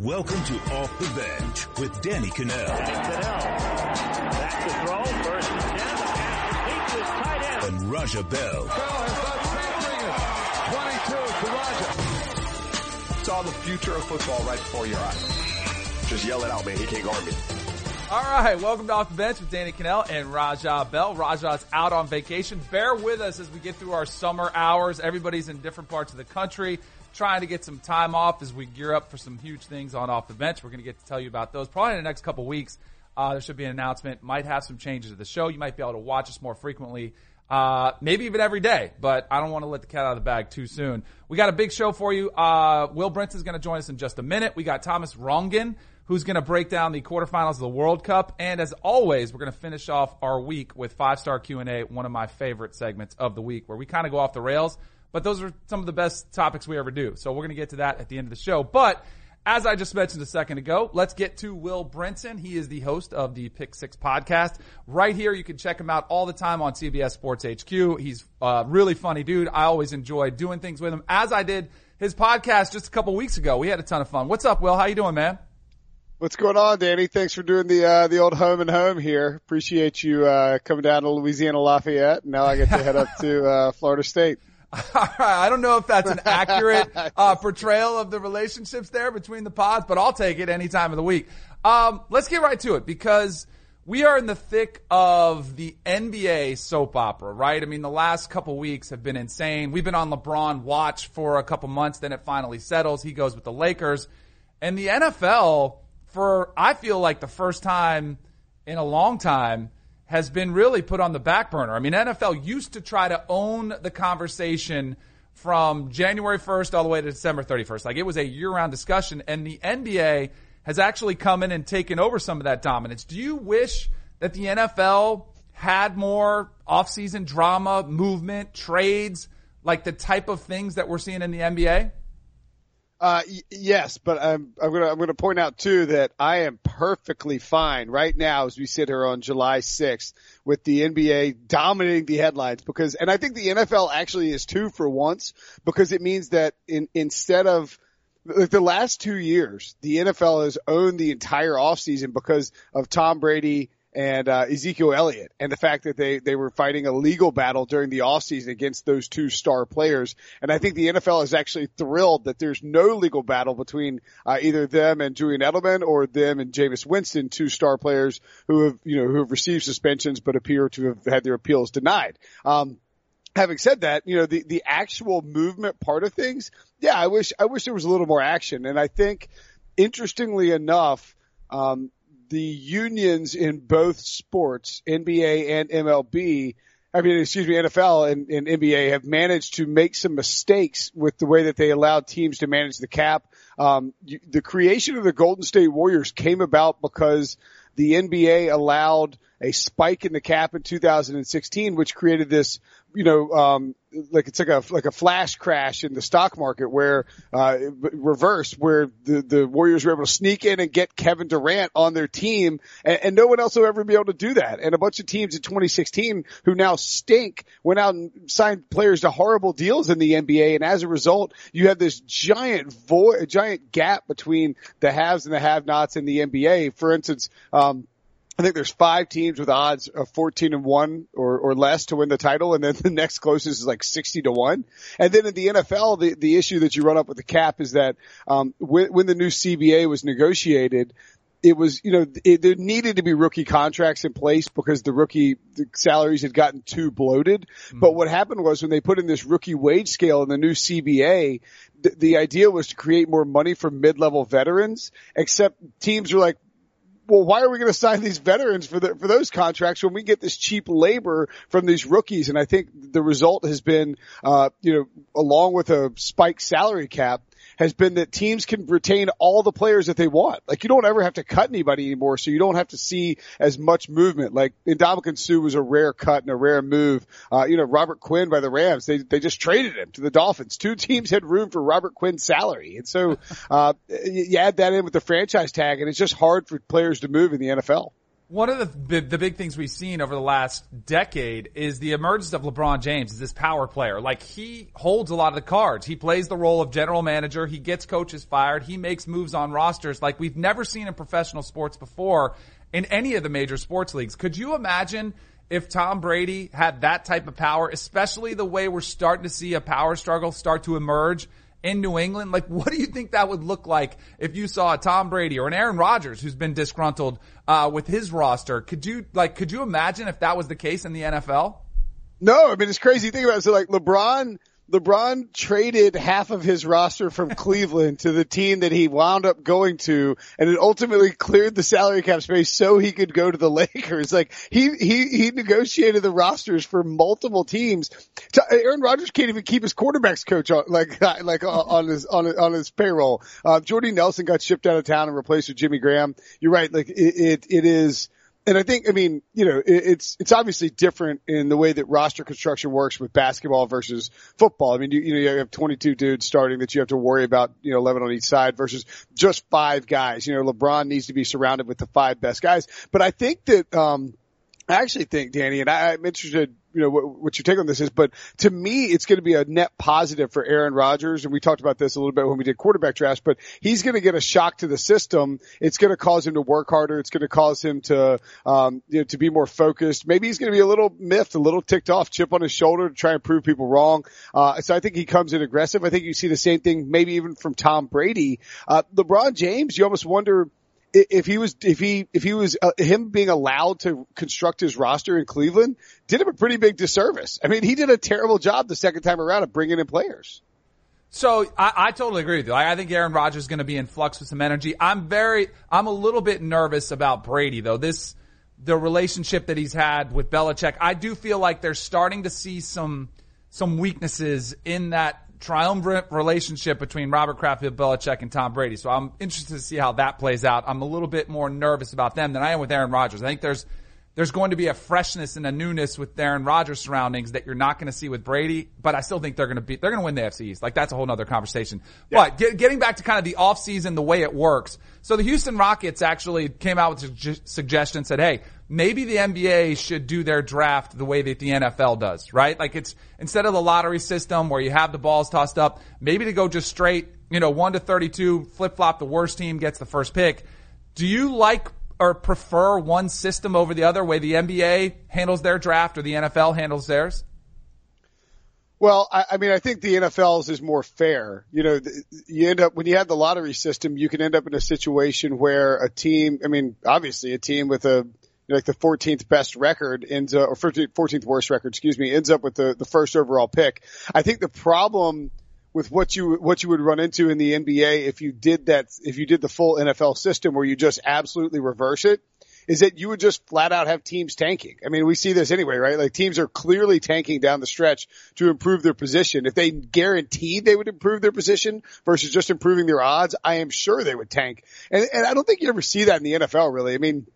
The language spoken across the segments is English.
Welcome to Off the Bench with Danny Kanell. Back to throw, first and ten, the pass deep to his tight end. And Raja Bell. Bell has done 22 to Raja. Saw the future of football right before your eyes. Just yell it out, man. He can't guard me. All right, welcome to Off the Bench with Danny Kanell and Raja Bell. Raja's out on vacation. Bear with us as we get through our summer hours. Everybody's in different parts of the country trying to get some time off as we gear up for some huge things on off the bench. We're going to get to tell you about those probably in the next couple weeks. Uh, there should be an announcement. Might have some changes to the show. You might be able to watch us more frequently, uh, maybe even every day. But I don't want to let the cat out of the bag too soon. We got a big show for you. Uh, Will Brinson's going to join us in just a minute. We got Thomas Rongen who's going to break down the quarterfinals of the World Cup. And as always, we're going to finish off our week with five star Q and A, one of my favorite segments of the week, where we kind of go off the rails but those are some of the best topics we ever do. So we're going to get to that at the end of the show. But as I just mentioned a second ago, let's get to Will Brinson. He is the host of the Pick Six podcast. Right here, you can check him out all the time on CBS Sports HQ. He's a really funny dude. I always enjoy doing things with him, as I did his podcast just a couple weeks ago. We had a ton of fun. What's up, Will? How you doing, man? What's going on, Danny? Thanks for doing the uh, the old home and home here. Appreciate you uh, coming down to Louisiana Lafayette. Now I get to head up to uh, Florida State. I don't know if that's an accurate uh, portrayal of the relationships there between the pods, but I'll take it any time of the week. Um, let's get right to it because we are in the thick of the NBA soap opera, right? I mean, the last couple weeks have been insane. We've been on LeBron watch for a couple months, then it finally settles. He goes with the Lakers. And the NFL, for I feel like the first time in a long time, has been really put on the back burner. I mean, NFL used to try to own the conversation from January 1st all the way to December 31st. Like it was a year round discussion and the NBA has actually come in and taken over some of that dominance. Do you wish that the NFL had more offseason drama, movement, trades, like the type of things that we're seeing in the NBA? Uh, y- yes, but I'm, I'm gonna, I'm gonna point out too that I am perfectly fine right now as we sit here on July 6th with the NBA dominating the headlines because, and I think the NFL actually is too for once because it means that in, instead of, like the last two years, the NFL has owned the entire offseason because of Tom Brady and uh, Ezekiel Elliott, and the fact that they they were fighting a legal battle during the offseason against those two star players. And I think the NFL is actually thrilled that there's no legal battle between uh, either them and Julian Edelman or them and Jameis Winston, two star players who have you know who have received suspensions but appear to have had their appeals denied. Um, having said that, you know, the, the actual movement part of things, yeah, I wish, I wish there was a little more action. And I think interestingly enough, um, the unions in both sports, NBA and MLB, I mean, excuse me, NFL and, and, NBA have managed to make some mistakes with the way that they allowed teams to manage the cap. Um, the creation of the Golden State Warriors came about because the NBA allowed a spike in the cap in 2016, which created this, you know, um, like it's like a like a flash crash in the stock market where uh reverse where the the Warriors were able to sneak in and get Kevin Durant on their team and, and no one else will ever be able to do that. And a bunch of teams in 2016 who now stink went out and signed players to horrible deals in the NBA and as a result you have this giant void giant gap between the haves and the have-nots in the NBA for instance um I think there's five teams with odds of 14 and one or, or less to win the title. And then the next closest is like 60 to one. And then in the NFL, the, the issue that you run up with the cap is that, um, when, when the new CBA was negotiated, it was, you know, it, there needed to be rookie contracts in place because the rookie the salaries had gotten too bloated. Mm-hmm. But what happened was when they put in this rookie wage scale in the new CBA, the, the idea was to create more money for mid-level veterans, except teams are like, well, why are we going to sign these veterans for the, for those contracts when we get this cheap labor from these rookies? And I think the result has been, uh, you know, along with a spike salary cap, has been that teams can retain all the players that they want. Like you don't ever have to cut anybody anymore, so you don't have to see as much movement. Like Ndamukong Suh was a rare cut and a rare move. Uh, you know, Robert Quinn by the Rams, they they just traded him to the Dolphins. Two teams had room for Robert Quinn's salary, and so uh, you add that in with the franchise tag, and it's just hard for players to move in the NFL. One of the, the big things we've seen over the last decade is the emergence of LeBron James as this power player. Like he holds a lot of the cards. He plays the role of general manager. He gets coaches fired. He makes moves on rosters like we've never seen in professional sports before in any of the major sports leagues. Could you imagine if Tom Brady had that type of power, especially the way we're starting to see a power struggle start to emerge in New England? Like, what do you think that would look like if you saw a Tom Brady or an Aaron Rodgers who's been disgruntled uh, with his roster? Could you like, could you imagine if that was the case in the NFL? No, I mean it's crazy. Think about it. So like LeBron LeBron traded half of his roster from Cleveland to the team that he wound up going to, and it ultimately cleared the salary cap space so he could go to the Lakers. Like he he he negotiated the rosters for multiple teams. Aaron Rodgers can't even keep his quarterbacks coach on like like on his on his, on his payroll. Uh, Jordy Nelson got shipped out of town and replaced with Jimmy Graham. You're right. Like it it, it is and I think, I mean, you know, it, it's, it's obviously different in the way that roster construction works with basketball versus football. I mean, you, you know, you have 22 dudes starting that you have to worry about, you know, 11 on each side versus just five guys. You know, LeBron needs to be surrounded with the five best guys. But I think that, um, I actually think, Danny, and I, I'm interested you know, what, what your take on this is, but to me, it's going to be a net positive for Aaron Rodgers. And we talked about this a little bit when we did quarterback drafts, but he's going to get a shock to the system. It's going to cause him to work harder. It's going to cause him to, um, you know, to be more focused. Maybe he's going to be a little miffed, a little ticked off, chip on his shoulder to try and prove people wrong. Uh, so I think he comes in aggressive. I think you see the same thing, maybe even from Tom Brady. Uh, LeBron James, you almost wonder, if he was if he if he was uh, him being allowed to construct his roster in Cleveland did him a pretty big disservice. I mean, he did a terrible job the second time around of bringing in players. So I, I totally agree with you. I, I think Aaron Rodgers is going to be in flux with some energy. I'm very I'm a little bit nervous about Brady though. This the relationship that he's had with Belichick. I do feel like they're starting to see some some weaknesses in that triumvirate relationship between Robert Kraft, Bill Belichick, and Tom Brady. So I'm interested to see how that plays out. I'm a little bit more nervous about them than I am with Aaron Rodgers. I think there's there's going to be a freshness and a newness with Aaron Rodgers surroundings that you're not going to see with Brady, but I still think they're going to be, they're going to win the FC East. Like that's a whole nother conversation. Yeah. But get, getting back to kind of the offseason, the way it works. So the Houston Rockets actually came out with a suggestion, said, hey, maybe the NBA should do their draft the way that the NFL does, right? Like it's, instead of the lottery system where you have the balls tossed up, maybe to go just straight, you know, 1 to 32, flip flop, the worst team gets the first pick. Do you like or prefer one system over the other, way the NBA handles their draft or the NFL handles theirs? Well, I, I mean, I think the NFL's is more fair. You know, you end up when you have the lottery system, you can end up in a situation where a team, I mean, obviously a team with a like the 14th best record ends up, or 14th worst record, excuse me, ends up with the, the first overall pick. I think the problem with what you what you would run into in the NBA if you did that if you did the full NFL system where you just absolutely reverse it is that you would just flat out have teams tanking. I mean, we see this anyway, right? Like teams are clearly tanking down the stretch to improve their position. If they guaranteed they would improve their position versus just improving their odds, I am sure they would tank. And, and I don't think you ever see that in the NFL really. I mean,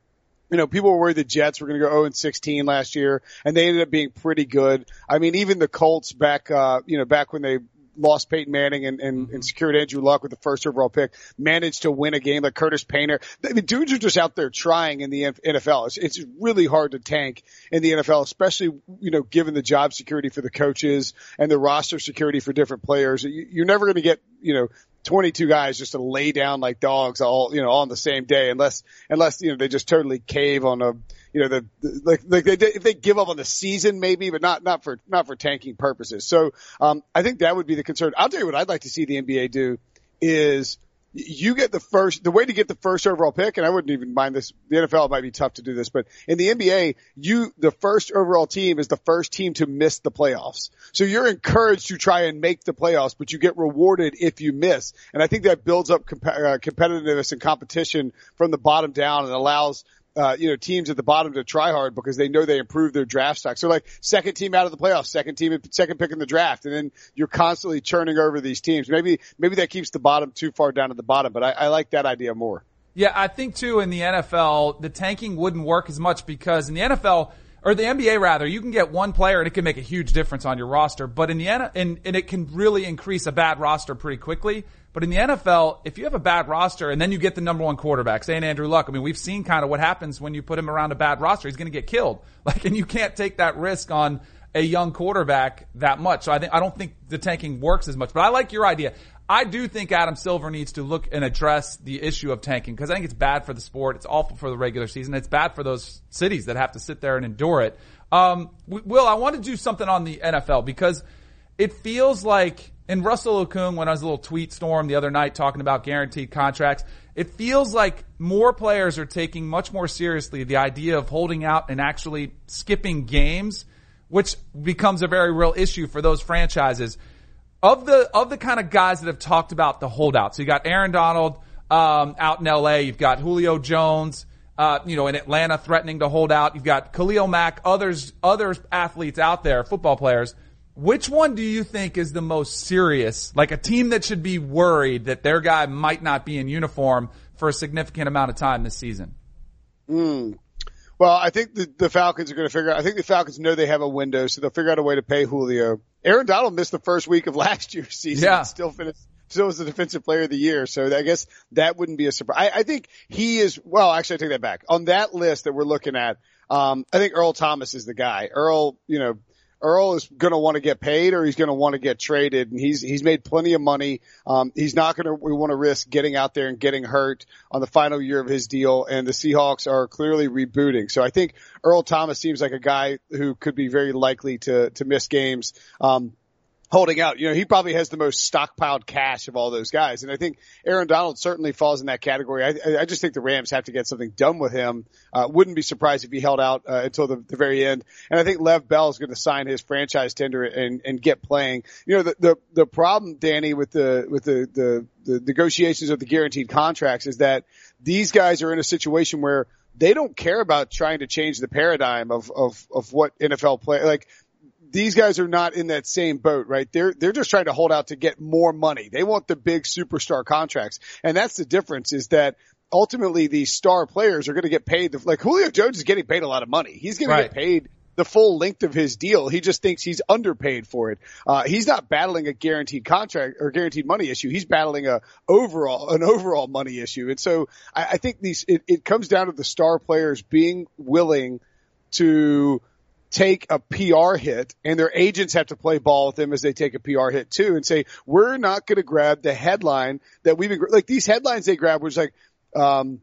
you know, people were worried the Jets were going to go 0 and 16 last year, and they ended up being pretty good. I mean, even the Colts back, uh, you know, back when they lost Peyton Manning and, and, mm-hmm. and secured Andrew Luck with the first overall pick, managed to win a game like Curtis Painter. The, mean, dudes are just out there trying in the NFL. It's, it's really hard to tank in the NFL, especially, you know, given the job security for the coaches and the roster security for different players. You, you're never going to get, you know, 22 guys just to lay down like dogs all, you know, on the same day unless, unless, you know, they just totally cave on a, you know, the, the like, like they, if they give up on the season, maybe, but not, not for, not for tanking purposes. So, um, I think that would be the concern. I'll tell you what I'd like to see the NBA do is you get the first, the way to get the first overall pick, and I wouldn't even mind this, the NFL might be tough to do this, but in the NBA, you, the first overall team is the first team to miss the playoffs. So you're encouraged to try and make the playoffs, but you get rewarded if you miss. And I think that builds up comp- uh, competitiveness and competition from the bottom down and allows uh, you know, teams at the bottom to try hard because they know they improve their draft stock. So like second team out of the playoffs, second team, second pick in the draft, and then you're constantly churning over these teams. Maybe, maybe that keeps the bottom too far down at the bottom, but I, I like that idea more. Yeah, I think too in the NFL, the tanking wouldn't work as much because in the NFL, or the NBA rather, you can get one player and it can make a huge difference on your roster. But in the and, and it can really increase a bad roster pretty quickly. But in the NFL, if you have a bad roster and then you get the number one quarterback, say Andrew Luck, I mean, we've seen kind of what happens when you put him around a bad roster. He's going to get killed. Like, and you can't take that risk on a young quarterback that much. So I think, I don't think the tanking works as much, but I like your idea. I do think Adam Silver needs to look and address the issue of tanking because I think it's bad for the sport. It's awful for the regular season. It's bad for those cities that have to sit there and endure it. Um, Will, I want to do something on the NFL because it feels like, and Russell Okung, when I was a little tweet storm the other night talking about guaranteed contracts, it feels like more players are taking much more seriously the idea of holding out and actually skipping games, which becomes a very real issue for those franchises. Of the, of the kind of guys that have talked about the holdout. So you got Aaron Donald, um, out in LA. You've got Julio Jones, uh, you know, in Atlanta threatening to hold out. You've got Khalil Mack, others, other athletes out there, football players. Which one do you think is the most serious? Like a team that should be worried that their guy might not be in uniform for a significant amount of time this season? Mm. Well, I think the, the Falcons are going to figure out, I think the Falcons know they have a window, so they'll figure out a way to pay Julio. Aaron Donald missed the first week of last year's season. Yeah. Still finished, still was the defensive player of the year. So I guess that wouldn't be a surprise. I, I think he is, well, actually I take that back. On that list that we're looking at, um, I think Earl Thomas is the guy. Earl, you know, Earl is going to want to get paid or he's going to want to get traded and he's, he's made plenty of money. Um, he's not going to we want to risk getting out there and getting hurt on the final year of his deal and the Seahawks are clearly rebooting. So I think Earl Thomas seems like a guy who could be very likely to, to miss games. Um, holding out. You know, he probably has the most stockpiled cash of all those guys. And I think Aaron Donald certainly falls in that category. I, I just think the Rams have to get something done with him. Uh, wouldn't be surprised if he held out uh, until the, the very end. And I think Lev Bell is going to sign his franchise tender and, and get playing. You know, the, the, the problem, Danny, with the, with the, the, the negotiations of the guaranteed contracts is that these guys are in a situation where they don't care about trying to change the paradigm of, of, of what NFL play. Like these guys are not in that same boat, right? They're, they're just trying to hold out to get more money. They want the big superstar contracts. And that's the difference is that ultimately these star players are going to get paid. Like Julio Jones is getting paid a lot of money. He's going Right. to get paid the full length of his deal. He just thinks he's underpaid for it. Uh, he's not battling a guaranteed contract or guaranteed money issue. He's battling a overall, an overall money issue. And so I, I think these, it, it comes down to the star players being willing to take a PR hit and their agents have to play ball with them as they take a PR hit too and say, we're not going to grab the headline that we've been, like these headlines they grab was like, um,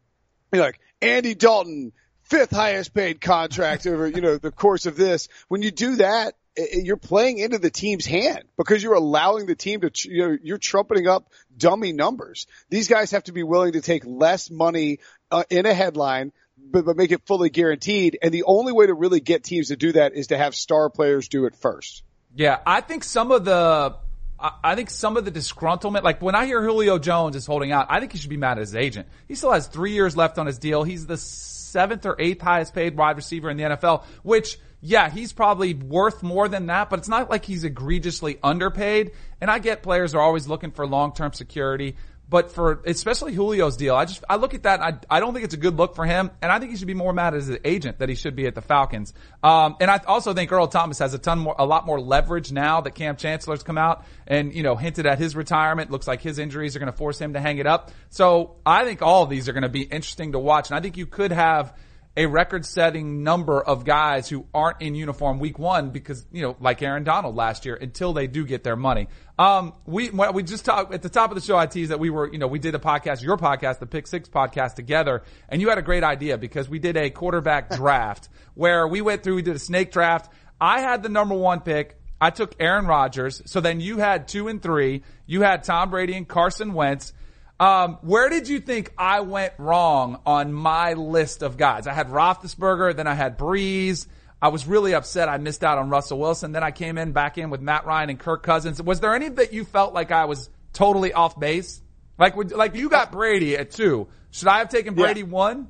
you know, like Andy Dalton, fifth highest paid contract over, you know, the course of this. When you do that, you're playing into the team's hand because you're allowing the team to, you know, you're trumpeting up dummy numbers. These guys have to be willing to take less money uh, in a headline, but, but make it fully guaranteed. And the only way to really get teams to do that is to have star players do it first. Yeah, I think some of the, I think some of the disgruntlement, like when I hear Julio Jones is holding out, I think he should be mad at his agent. He still has three years left on his deal. He's the seventh or eighth highest paid wide receiver in the NFL, which, yeah, he's probably worth more than that, but it's not like he's egregiously underpaid. And I get players are always looking for long-term security. But for especially Julio's deal, I just I look at that. I I don't think it's a good look for him, and I think he should be more mad at his agent that he should be at the Falcons. Um, and I also think Earl Thomas has a ton more, a lot more leverage now that Kam Chancellor's come out and you know hinted at his retirement. Looks like his injuries are going to force him to hang it up. So I think all of these are going to be interesting to watch, and I think you could have a record-setting number of guys who aren't in uniform week one because, you know, like Aaron Donald last year until they do get their money. Um, we, we just talked at the top of the show, I teased that we were, you know, we did a podcast, your podcast, the Pick Six podcast together, and you had a great idea because we did a quarterback draft where we went through, we did a snake draft. I had the number one pick. I took Aaron Rodgers. So then you had two and three. You had Tom Brady and Carson Wentz. Um, where did you think I went wrong on my list of guys? I had Roethlisberger, then I had Brees. I was really upset I missed out on Russell Wilson. Then I came in back in with Matt Ryan and Kirk Cousins. Was there any that you felt like I was totally off base? Like, would- like you got Brady at two. Should I have taken Brady one?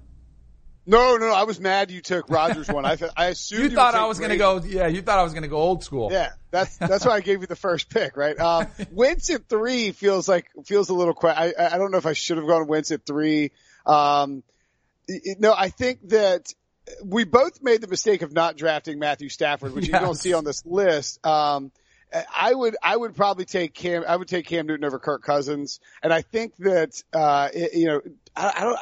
No, no, I was mad you took Rodgers one. I, I assumed You you thought I was going to go, yeah, you thought I was going to go old school. Yeah, that's that's why I gave you the first pick, right? Um, Wentz at three feels like feels a little. Que- I I don't know if I should have gone Wentz at three. Um, it- no, I think that we both made the mistake of not drafting Matthew Stafford, which you don't see on this list. Um, I would I would probably take Cam I would take Cam Newton over Kirk Cousins, and I think that uh it, you know I, I don't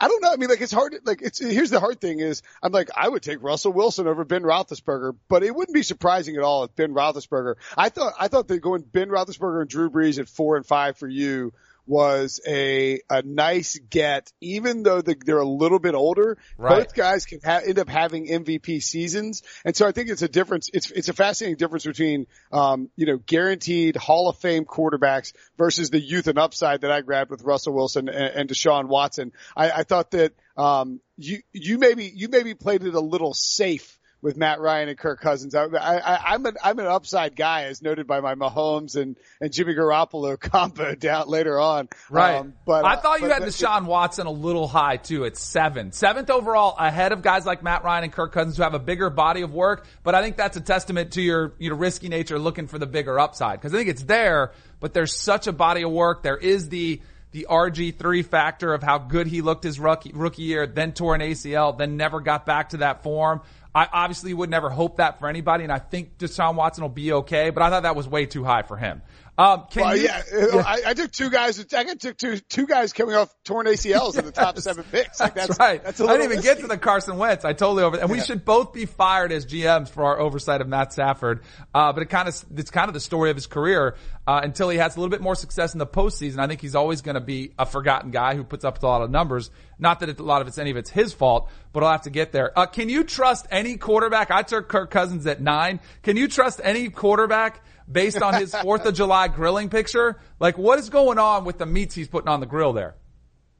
I, don't know. I mean like it's hard like it's here's the hard thing is I'm like I would take Russell Wilson over Ben Roethlisberger, but it wouldn't be surprising at all if Ben Roethlisberger I thought I thought that going Ben Roethlisberger and Drew Brees at four and five for you was a a nice get, even though the, they're a little bit older. Right. Both guys can ha- end up having MVP seasons, and so I think it's a difference. It's it's a fascinating difference between um, you know guaranteed Hall of Fame quarterbacks versus the youth and upside that I grabbed with Russell Wilson and, and Deshaun Watson. I, I thought that um, you you maybe you maybe played it a little safe with Matt Ryan and Kirk Cousins. I, I, I'm an I'm an upside guy, as noted by my Mahomes and and Jimmy Garoppolo combo down later on. Right. Um, but I thought you but, had Deshaun Watson a little high too at seven, seventh overall ahead of guys like Matt Ryan and Kirk Cousins who have a bigger body of work. But I think that's a testament to your, your risky nature looking for the bigger upside. Cause I think it's there, but there's such a body of work. There is the, the RG3 factor of how good he looked his rookie, rookie year, then tore an ACL, then never got back to that form. I obviously would never hope that for anybody, and I think Deshaun Watson will be okay, but I thought that was way too high for him. Um, can well, you, yeah, I, I took two guys. I took two two guys coming off torn ACLs in the top seven picks. Like that's, That's right. That's a I didn't even risky. get to the Carson Wentz. I totally over. And we should both be fired as GMs for our oversight of Matt Stafford. Uh, but it kind of it's kind of the story of his career uh, until he has a little bit more success in the postseason. I think he's always going to be a forgotten guy who puts up a lot of numbers. Not that it, a lot of it's any of it's his fault, but I'll have to get there. Uh, can you trust any quarterback? I took Kirk Cousins at nine. Can you trust any quarterback? Based on his Fourth of July grilling picture, like what is going on with the meats he's putting on the grill there?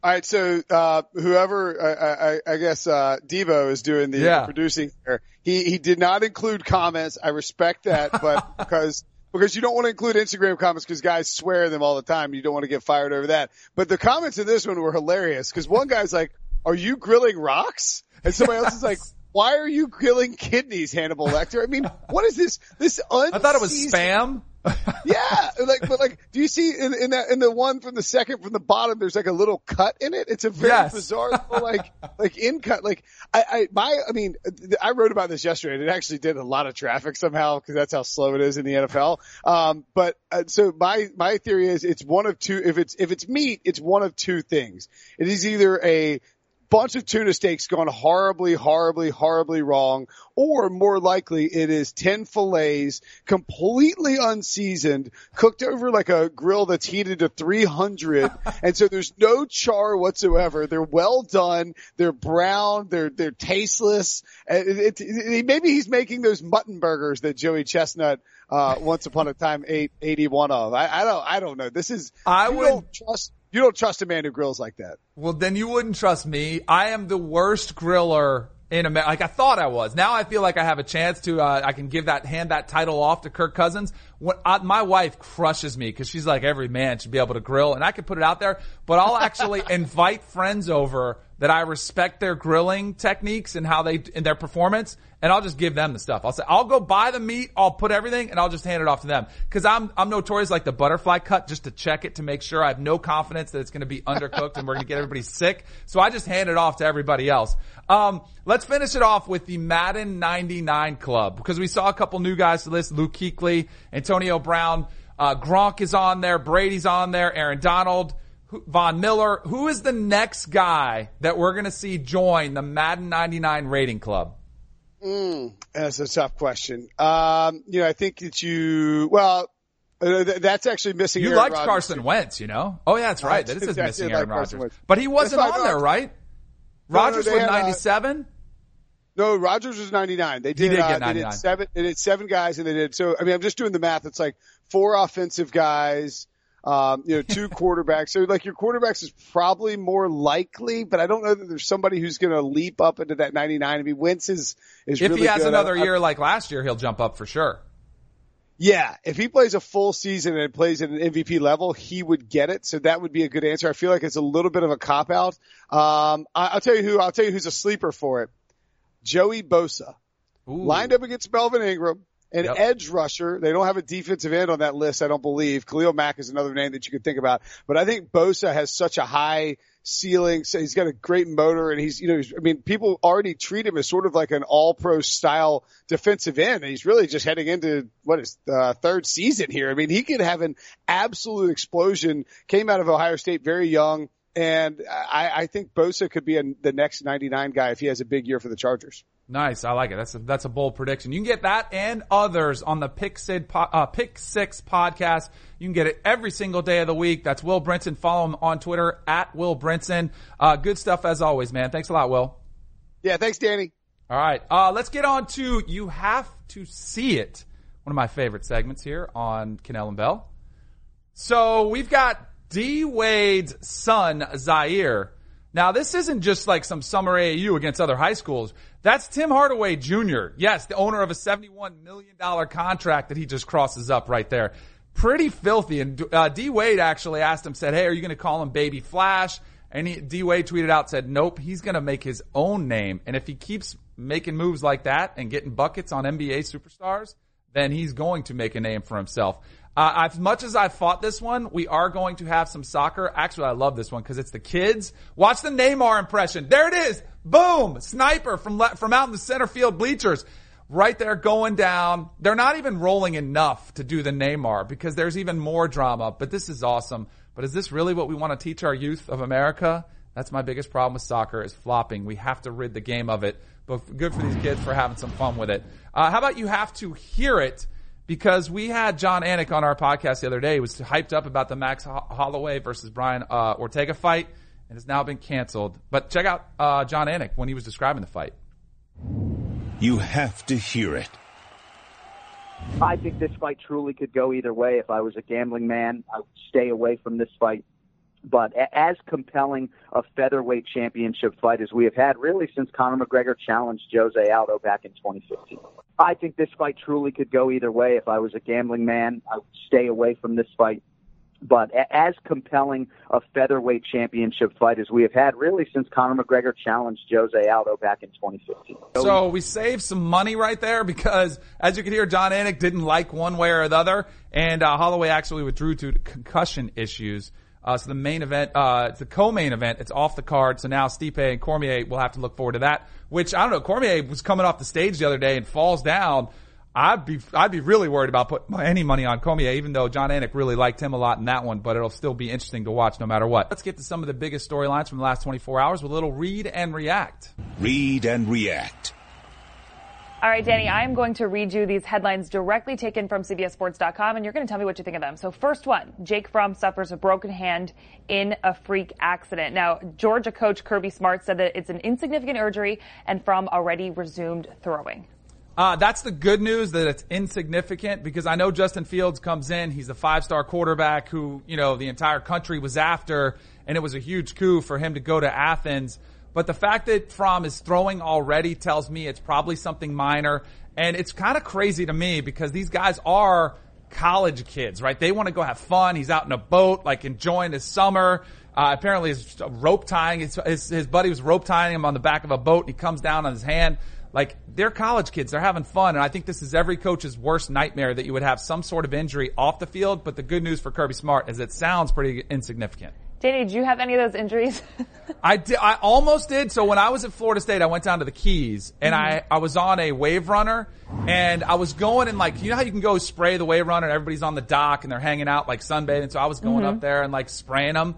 All right, so uh, whoever I, I, I guess uh, Devo is doing the Yeah. producing here. He he did not include comments. I respect that, but because because you don't want to include Instagram comments because guys swear them all the time. You don't want to get fired over that. But the comments in this one were hilarious because one guy's like, "Are you grilling rocks?" and somebody else is like. Why are you killing kidneys, Hannibal Lecter? I mean, what is this? This I thought it was spam. yeah, like, but like, do you see in, in that in the one from the second from the bottom? There's like a little cut in it. It's a very Yes. bizarre, like, like in cut. Like, I, I, my, I mean, I wrote about this yesterday. and It actually did a lot of traffic somehow because that's how slow it is in the NFL. Um, but uh, so my my theory is it's one of two. If it's if it's meat, it's one of two things. It is either a bunch of tuna steaks gone horribly, horribly, horribly wrong, or more likely it is 10 fillets, completely unseasoned, cooked over like a grill that's heated to 300. and so there's no char whatsoever. They're well done. They're brown. They're, they're tasteless. And It, it, it- maybe he's making those mutton burgers that Joey Chestnut, uh, once upon a time ate 81 of. I, I don't, I don't know. This is, I would- trust, you don't trust a man who grills like that. Well, then you wouldn't trust me. I am the worst griller in America. Like I thought I was. Now I feel like I have a chance to. Uh, I can give that hand that title off to Kirk Cousins. When I, my wife crushes me because she's like every man should be able to grill, and I can put it out there. But I'll actually invite friends over that I respect their grilling techniques and how they in their performance, and I'll just give them the stuff. I'll say I'll go buy the meat, I'll put everything, and I'll just hand it off to them because I'm I'm notorious like the butterfly cut just to check it to make sure I have no confidence that it's going to be undercooked and we're going to get everybody sick. So I just hand it off to everybody else. Um, let's finish it off with the Madden 99 Club because we saw a couple new guys to list: Luke Kuechly, Antonio Brown, uh, Gronk is on there, Brady's on there, Aaron Donald. Who- Von Miller, who is the next guy that we're going to see join the Madden 99 rating club? That's a tough question. Um, you know, I think that you, well, uh, th- that's actually missing. You Aaron liked Rodgers, Carson too. Wentz, you know? Oh yeah, that's right. That is did missing Aaron Carson Rodgers. But he wasn't on there, no. right? No, no, Rodgers they was uh, 97? No, Rodgers was 99. They did, did uh, get they 99. did seven, they did seven guys and they did, so, I mean, I'm just doing the math. It's like four offensive guys, um, you know, two quarterbacks. So like your quarterbacks is probably more likely, but I don't know that there's somebody who's going to leap up into that 99. I mean, Wentz is, is really good. If really he has good. another I- I- year like last year, he'll jump up for sure. Yeah, if he plays a full season and plays at an MVP level, he would get it. So that would be a good answer. I feel like it's a little bit of a cop out. Um, I, I'll tell you who. I'll tell you who's a sleeper for it. Joey Bosa, Ooh. lined up against Melvin Ingram, an Yep. edge rusher. They don't have a defensive end on that list, I don't believe. Khalil Mack is another name that you could think about, but I think Bosa has such a high ceiling. So he's got a great motor and he's, you know, he's, I mean, people already treat him as sort of like an all pro style defensive end. And he's really just heading into what is the third season here. I mean, he could have an absolute explosion. Came out of Ohio State very young. And I, I think Bosa could be a, the next 99 guy if he has a big year for the Chargers. Nice. I like it. That's a, that's a bold prediction. You can get that and others on the Pick, Sid, uh, Pick Six podcast. You can get it every single day of the week. That's Will Brinson. Follow him on Twitter at Will Brinson. Uh, good stuff as always, man. Thanks a lot, Will. Yeah. Thanks, Danny. All right. Uh, let's get on to You Have to See It. One of my favorite segments here on Kanell and Bell. So we've got D Wade's son, Zaire. Now, this isn't just like some summer AAU against other high schools. That's Tim Hardaway Jr. Yes, the owner of a $71 million contract that he just crosses up right there. Pretty filthy. And uh, D Wade actually asked him, said, Hey, are you going to call him Baby Flash? And he, D Wade tweeted out, said, Nope, he's going to make his own name. And if he keeps making moves like that and getting buckets on NBA superstars, then he's going to make a name for himself. Uh, as much as I fought this one, we are going to have some soccer. Actually, I love this one because it's the kids. Watch the Neymar impression. There it is. Boom. Sniper from, from out in the center field bleachers. Right there going down. They're not even rolling enough to do the Neymar because there's even more drama, but this is awesome. But is this really what we want to teach our youth of America? That's my biggest problem with soccer is flopping. We have to rid the game of it. But good for these kids for having some fun with it. Uh, how about you have to hear it? Because we had Jon Anik on our podcast the other day. He was hyped up about the Max Holloway versus Brian uh, Ortega fight and has now been canceled. But check out uh, Jon Anik when he was describing the fight. You have to hear it. I think this fight truly could go either way. If I was a gambling man, I would stay away from this fight. But as compelling a featherweight championship fight as we have had really since Conor McGregor challenged Jose Aldo back in 2015. I think this fight truly could go either way. If I was a gambling man, I would stay away from this fight. But as compelling a featherweight championship fight as we have had really since Conor McGregor challenged Jose Aldo back in 2015. So we saved some money right there because, as you can hear, Jon Anik didn't like one way or the other, and uh, Holloway actually withdrew due to concussion issues. Uh, so the main event, uh, it's the co-main event. It's off the card. So now Stipe and Cormier will have to look forward to that. Which I don't know. Cormier was coming off the stage the other day and falls down. I'd be I'd be really worried about putting any money on Cormier, even though Jon Anik really liked him a lot in that one. But it'll still be interesting to watch no matter what. Let's get to some of the biggest storylines from the last 24 hours with a little read and react. Read and react. All right, Danny, I am going to read you these headlines directly taken from CBSSports.com, and you're going to tell me what you think of them. So, first one Jake Fromm suffers a broken hand in a freak accident. Now, Georgia coach Kirby Smart said that it's an insignificant injury, and Fromm already resumed throwing. Uh, that's the good news that it's insignificant because I know Justin Fields comes in. He's the five star quarterback who, you know, the entire country was after, and it was a huge coup for him to go to Athens. But the fact that Fromm is throwing already tells me it's probably something minor. And it's kind of crazy to me because these guys are college kids, right? They want to go have fun. He's out in a boat, like enjoying his summer. Uh, apparently his rope tying, his, his, his buddy was rope tying him on the back of a boat and he comes down on his hand. Like they're college kids. They're having fun. And I think this is every coach's worst nightmare that you would have some sort of injury off the field. But the good news for Kirby Smart is it sounds pretty insignificant. Danny, did you have any of those injuries? I did. I almost did. So when I was at Florida State, I went down to the Keys and mm-hmm. I, I was on a wave runner and I was going and like, you know how you can go spray the wave runner and everybody's on the dock and they're hanging out like sunbathing. So I was going mm-hmm. up there and like spraying them.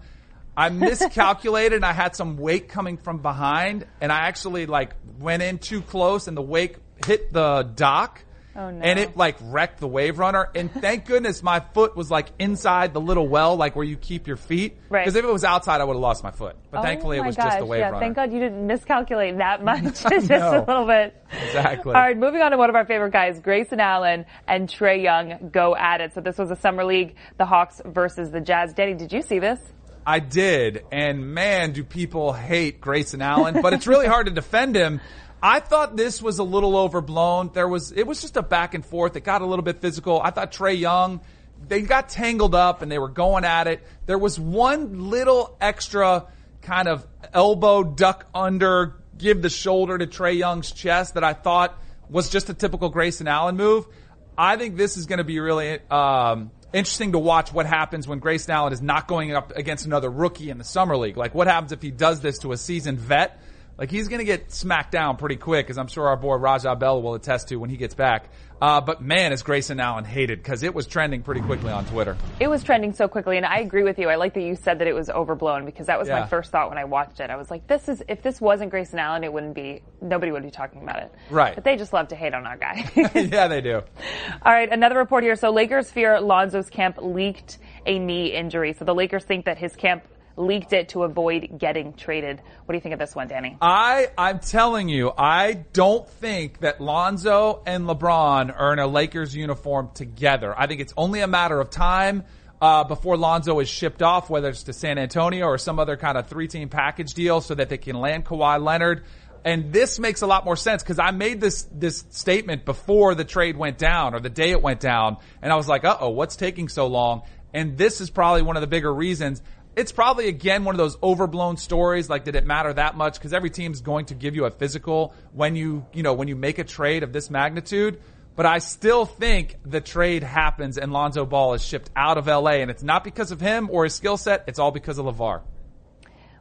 I miscalculated and I had some wake coming from behind and I actually like went in too close and the wake hit the dock Oh, no. And it like wrecked the wave runner. And thank goodness my foot was like inside the little well, like where you keep your feet. Right. Because if it was outside, I would have lost my foot. But oh thankfully it was gosh. just the wave yeah, runner. Thank God you didn't miscalculate that much. just a little bit. Exactly. All right, moving on to one of our favorite guys, Grayson Allen and Trae Young go at it. So this was a summer league, the Hawks versus the Jazz. Danny, did you see this? I did. And man, do people hate Grayson Allen, but it's really hard to defend him I thought this was a little overblown. There was, it was just a back and forth. It got a little bit physical. I thought Trae Young, they got tangled up and they were going at it. There was one little extra kind of elbow duck under, give the shoulder to Trae Young's chest that I thought was just a typical Grayson Allen move. I think this is going to be really um, interesting to watch what happens when Grayson Allen is not going up against another rookie in the summer league. Like what happens if he does this to a seasoned vet? Like he's going to get smacked down pretty quick, as I'm sure our boy Raja Bell will attest to when he gets back. Uh, but man, is Grayson Allen hated because it was trending pretty quickly on Twitter. It was trending so quickly, and I agree with you. I like that you said that it was overblown because that was Yeah. my first thought when I watched it. I was like, "This is if this wasn't Grayson Allen, it wouldn't be. Nobody would be talking about it." Right. But they just love to hate on our guy. yeah, they do. All right, another report here. So Lakers fear Lonzo's camp leaked a knee injury. So the Lakers think that his camp leaked it to avoid getting traded. What do you think of this one, Danny? I, I'm telling you, I don't think that Lonzo and LeBron are in a Lakers uniform together. I think it's only a matter of time uh, before Lonzo is shipped off, whether it's to San Antonio or some other kind of three-team package deal, so that they can land Kawhi Leonard. And this makes a lot more sense because I made this this statement before the trade went down or the day it went down, and I was like, "Uh oh, what's taking so long?" And this is probably one of the bigger reasons it's probably again one of those overblown stories. Like, did it matter that much? Because every team's going to give you a physical when you, you know, when you make a trade of this magnitude. But I still think the trade happens and Lonzo Ball is shipped out of LA, and it's not because of him or his skill set. It's all because of LaVar.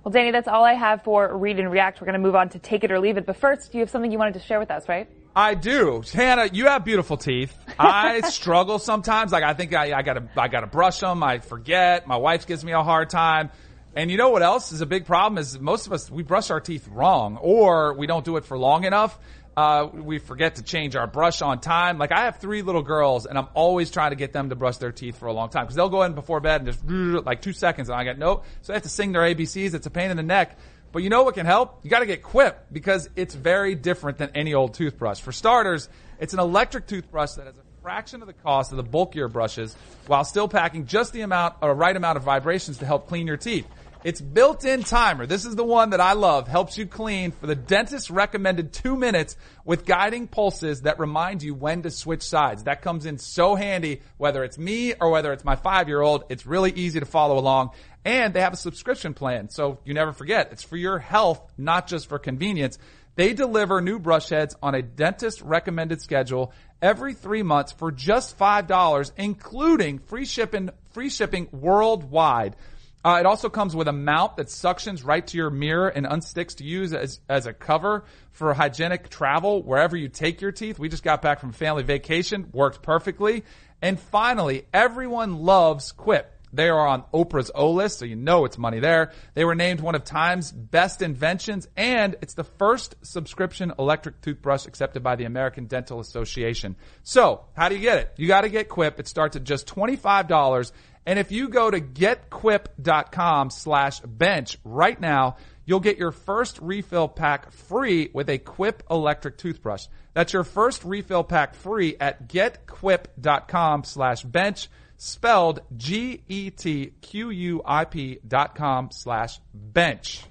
Well, Danny, that's all I have for read and react. We're going to move on to take it or leave it. But first, you have something you wanted to share with us, right? I do. Hannah, you have beautiful teeth. I struggle sometimes. Like I think I, I gotta, I gotta brush them. I forget. My wife gives me a hard time. And you know what else is a big problem is most of us, we brush our teeth wrong or we don't do it for long enough. Uh, we forget to change our brush on time. Like I have three little girls and I'm always trying to get them to brush their teeth for a long time because they'll go in before bed and just like two seconds and I get nope. So I have to sing their ABCs. It's a pain in the neck. But you know what can help? You got to get Quip because it's very different than any old toothbrush. For starters, it's an electric toothbrush that has a fraction of the cost of the bulkier brushes while still packing just the amount or right amount of vibrations to help clean your teeth. Its built-in timer, this is the one that I love, helps you clean for the dentist recommended two minutes with guiding pulses that remind you when to switch sides. That comes in so handy, whether it's me or whether it's my five-year-old. It's really easy to follow along. And they have a subscription plan, so you never forget. It's for your health, not just for convenience. They deliver new brush heads on a dentist recommended schedule every three months for just $5, including free shipping, free shipping worldwide. Uh, it also comes with a mount that suctions right to your mirror and unsticks to use as, as a cover for hygienic travel wherever you take your teeth. We just got back from family vacation, worked perfectly. And finally, everyone loves Quip. They are on Oprah's O list, so you know it's money there. They were named one of Time's best inventions, and it's the first subscription electric toothbrush accepted by the American Dental Association. So, how do you get it? You gotta get Quip. It starts at just $25. And if you go to getquip.com slash bench right now, you'll get your first refill pack free with a Quip electric toothbrush. That's your first refill pack free at getquip.com slash bench, spelled G-E-T-Q-U-I-P dot com slash bench.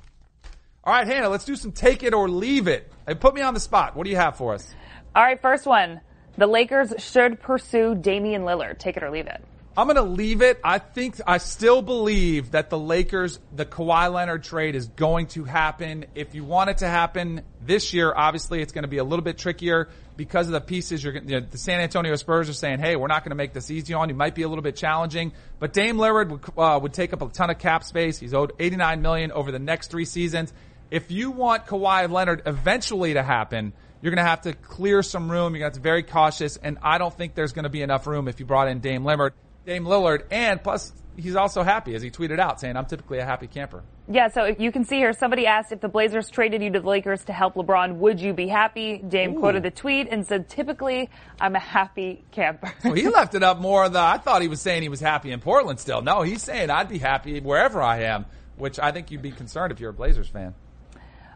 All right, Hannah, let's do some take it or leave it. Hey, put me on the spot. What do you have for us? All right, first one. The Lakers should pursue Damian Lillard. Take it or leave it. I'm going to leave it. I think I still believe that the Lakers, the Kawhi Leonard trade is going to happen. If you want it to happen this year, obviously it's going to be a little bit trickier because of the pieces. You're, you know, the San Antonio Spurs are saying, "Hey, we're not going to make this easy on you. Might be a little bit challenging." But Dame Lillard would, uh, would take up a ton of cap space. He's owed 89 million over the next three seasons. If you want Kawhi Leonard eventually to happen, you're going to have to clear some room. You're going to have to be very cautious, and I don't think there's going to be enough room if you brought in Dame Lillard. Dame Lillard, and plus he's also happy as he tweeted out saying, "I'm typically a happy camper." Yeah, so if you can see here, somebody asked if the Blazers traded you to the Lakers to help LeBron, would you be happy? Dame Ooh. quoted the tweet and said, "Typically, I'm a happy camper." Well, he left it up more. The I thought he was saying he was happy in Portland still. No, he's saying I'd be happy wherever I am, which I think you'd be concerned if you're a Blazers fan.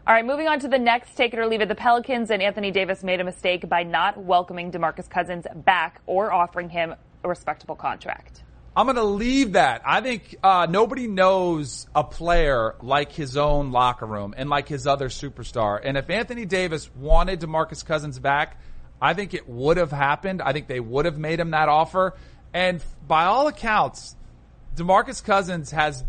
All right, moving on to the next take it or leave it. The Pelicans and Anthony Davis made a mistake by not welcoming DeMarcus Cousins back or offering him a respectable contract. I'm going to leave that. I think uh, nobody knows a player like his own locker room and like his other superstar. And if Anthony Davis wanted DeMarcus Cousins back, I think it would have happened. I think they would have made him that offer. And by all accounts, DeMarcus Cousins has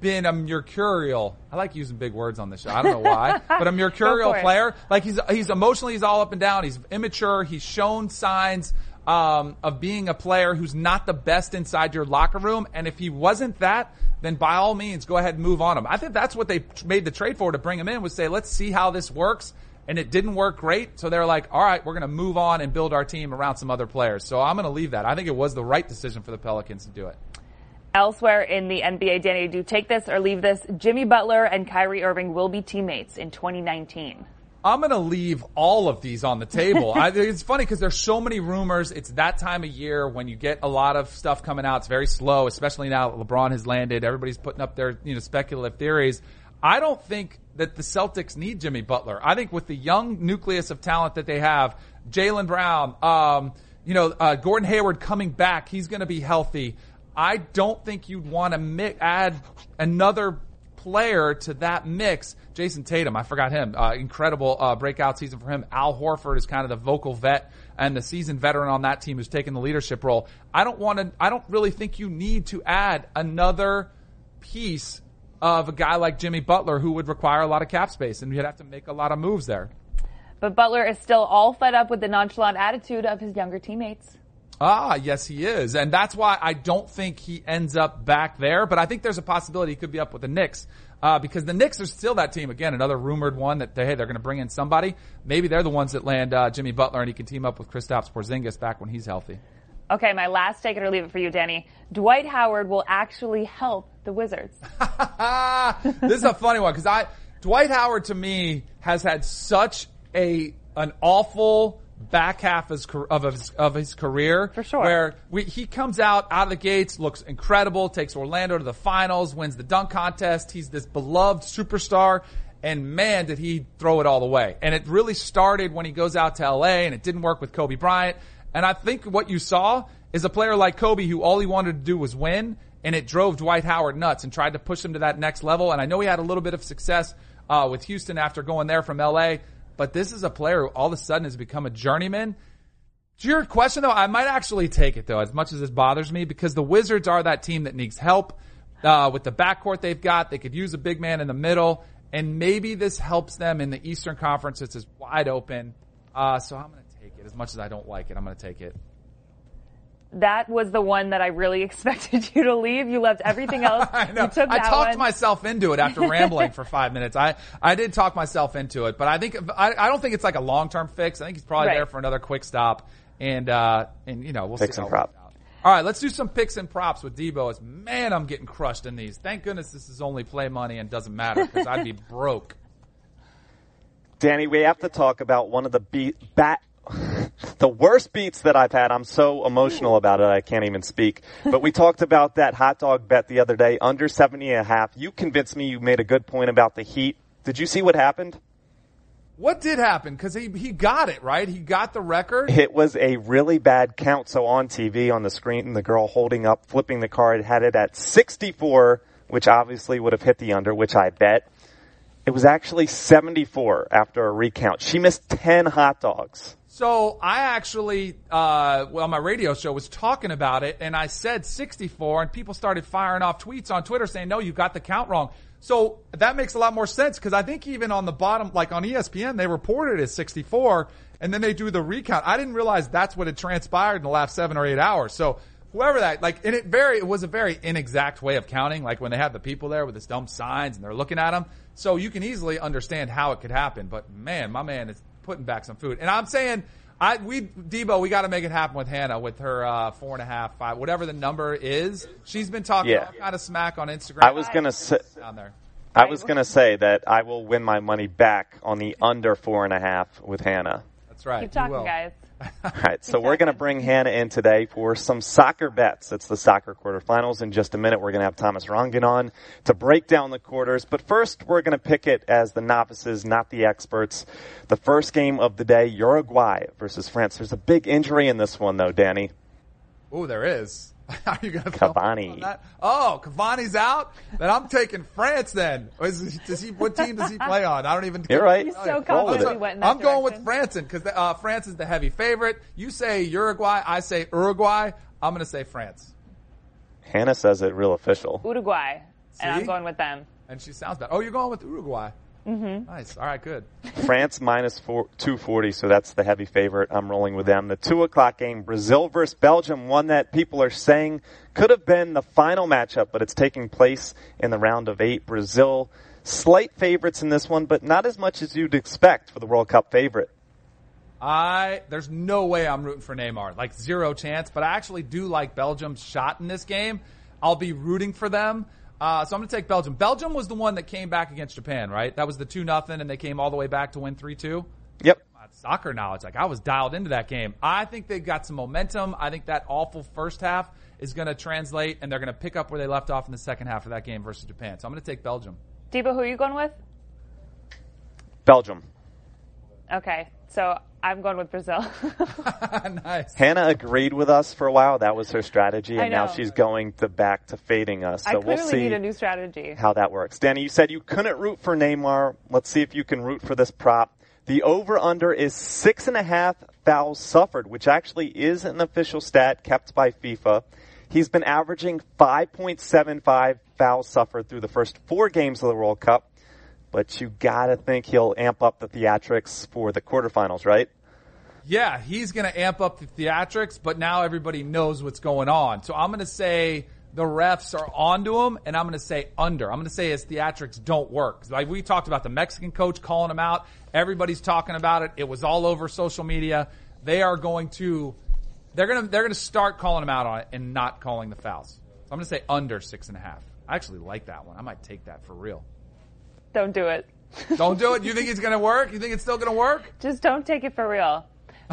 been a mercurial. I like using big words on this show. I don't know why, but a mercurial player. Like he's he's emotionally he's all up and down. He's immature. He's shown signs um, of being a player who's not the best inside your locker room. And if he wasn't that, then by all means, go ahead and move on him. I think that's what they made the trade for to bring him in was say, let's see how this works. And it didn't work great. So they're like, all right, we're going to move on and build our team around some other players. So I'm going to leave that. I think it was the right decision for the Pelicans to do it. Elsewhere in the NBA, Danny, do take this or leave this? Jimmy Butler and Kyrie Irving will be teammates in 2019. I'm going to leave all of these on the table. I, it's funny because there's so many rumors. It's that time of year when you get a lot of stuff coming out. It's very slow, especially now that LeBron has landed. Everybody's putting up their, you know, speculative theories. I don't think that the Celtics need Jimmy Butler. I think with the young nucleus of talent that they have, Jaylen Brown, um, you know, uh, Gordon Hayward coming back, he's going to be healthy. I don't think you'd want to mi- add another player to that mix. Jayson Tatum, I forgot him. Uh, incredible uh, breakout season for him. Al Horford is kind of the vocal vet and the seasoned veteran on that team who's taken the leadership role. I don't want to. I don't really think you need to add another piece of a guy like Jimmy Butler who would require a lot of cap space and you'd have to make a lot of moves there. But Butler is still all fed up with the nonchalant attitude of his younger teammates. Ah, yes, he is. And that's why I don't think he ends up back there. But I think there's a possibility he could be up with the Knicks. Uh, because the Knicks are still that team. Again, another rumored one that, they, hey, they're going to bring in somebody. Maybe they're the ones that land uh, Jimmy Butler and he can team up with Kristaps Porzingis back when he's healthy. Okay, my last take it or leave it for you, Danny. Dwight Howard will actually help the Wizards. this is a funny one because I Dwight Howard to me has had such a an awful back half of his, of his career. For sure. Where we, he comes out, out of the gates, looks incredible, takes Orlando to the finals, wins the dunk contest. He's this beloved superstar. And man, did he throw it all the way. And it really started when he goes out to LA and it didn't work with Kobe Bryant. And I think what you saw is a player like Kobe who all he wanted to do was win. And it drove Dwight Howard nuts and tried to push him to that next level. And I know he had a little bit of success uh, with Houston after going there from LA but this is a player who all of a sudden has become a journeyman. To your question though, I might actually take it though, as much as this bothers me, because the Wizards are that team that needs help uh, with the backcourt they've got. They could use a big man in the middle, and maybe this helps them in the Eastern Conference. It's as wide open. Uh, so I'm going to take it. As much as I don't like it, I'm going to take it that was the one that I really expected you to leave. You left everything else. I know. You took I talked one. myself into it after rambling for five minutes. I, I did talk myself into it, but I think I, I don't think it's like a long term fix. I think he's probably right. there for another quick stop, and uh, and you know we'll picks see. and prop. All right, let's do some picks and props with Debo. As man, I'm getting crushed in these. Thank goodness this is only play money and doesn't matter because I'd be broke. Danny, we have to talk about one of the beat, bat the worst beats that I've had. I'm so emotional about it, I can't even speak. But we talked about that hot dog bet the other day, under 70 and a half. You convinced me you made a good point about the heat. Did you see what happened? What did happen? Because he, he got it, right? He got the record. It was a really bad count. So on TV, on the screen, the girl holding up, flipping the card, had it at 64, which obviously would have hit the under, which I bet. It was actually 74 after a recount. She missed 10 hot dogs. So I actually, uh, well, my radio show was talking about it, and I said 64, and people started firing off tweets on Twitter saying, "No, you got the count wrong." So that makes a lot more sense because I think even on the bottom, like on ESPN, they reported as 64, and then they do the recount. I didn't realize that's what had transpired in the last seven or eight hours. So whoever that, like, and it very, it was a very inexact way of counting, like when they had the people there with the dumb signs and they're looking at them. So you can easily understand how it could happen. But man, my man is putting back some food. And I'm saying, I we Debo, we got to make it happen with Hannah with her uh, four and a half, five, whatever the number is. She's been talking Yeah. all kind of smack on Instagram. I was gonna say, down there. I was gonna say that I will win my money back on the under four and a half with Hannah. That's right. Keep you talking, will. guys. All right, so we're going to bring Hannah in today for some soccer bets. It's the soccer quarterfinals. In just a minute, we're going to have Thomas Rongen on to break down the quarters. But first, we're going to pick it as the novices, not the experts. The first game of the day, Uruguay versus France. There's a big injury in this one, though, Danny. Oh, there is. Are you going to Cavani. Oh, Cavani's out. Then I'm taking France. Then is, does he? What team does he play on? I don't even. You're right. He's so Roll with confident we went in that I'm going with direction. France because uh, France is the heavy favorite. You say Uruguay, I say Uruguay. I'm going to say France. Hannah says it real official. Uruguay, and I'm going with them. And she sounds bad. Oh, you're going with Uruguay. Mm-hmm. Nice. All right, good. France minus four, 240, so that's the heavy favorite. I'm rolling with them. The 2 o'clock game, Brazil versus Belgium, one that people are saying could have been the final matchup, but it's taking place in the round of eight. Brazil, slight favorites in this one, but not as much as you'd expect for the World Cup favorite. I there's no way I'm rooting for Neymar, like zero chance. But I actually do like Belgium's shot in this game. I'll be rooting for them. Uh, so I'm going to take Belgium. Belgium was the one that came back against Japan, right? That was the two nothing, and they came all the way back to win three two. Yep. Soccer knowledge, like I was dialed into that game. I think they've got some momentum. I think that awful first half is going to translate, and they're going to pick up where they left off in the second half of that game versus Japan. So I'm going to take Belgium. Debo, who are you going with? Belgium. Okay, so I'm going with Brazil. nice. Hannah agreed with us for a while. That was her strategy, and now she's going to back to fading us. So I we'll see need a new strategy. how that works. Danny, you said you couldn't root for Neymar. Let's see if you can root for this prop. The over under is six and a half fouls suffered, which actually is an official stat kept by FIFA. He's been averaging 5.75 fouls suffered through the first four games of the World Cup. But you gotta think he'll amp up the theatrics for the quarterfinals, right? Yeah, he's to amp up the theatrics, but now everybody knows what's going on. So I'm to say the refs are onto him, and I'm to say under. I'm to say his theatrics don't work. Like we talked about the Mexican coach calling him out. Everybody's talking about it. It was all over social media. They are going to, they're to, they're to start calling him out on it and not calling the fouls. So I'm to say under six and a half. I actually like that one. I might take that for real. Don't do it. Don't do it. You think it's going to work? You think it's still going to work? Just don't take it for real.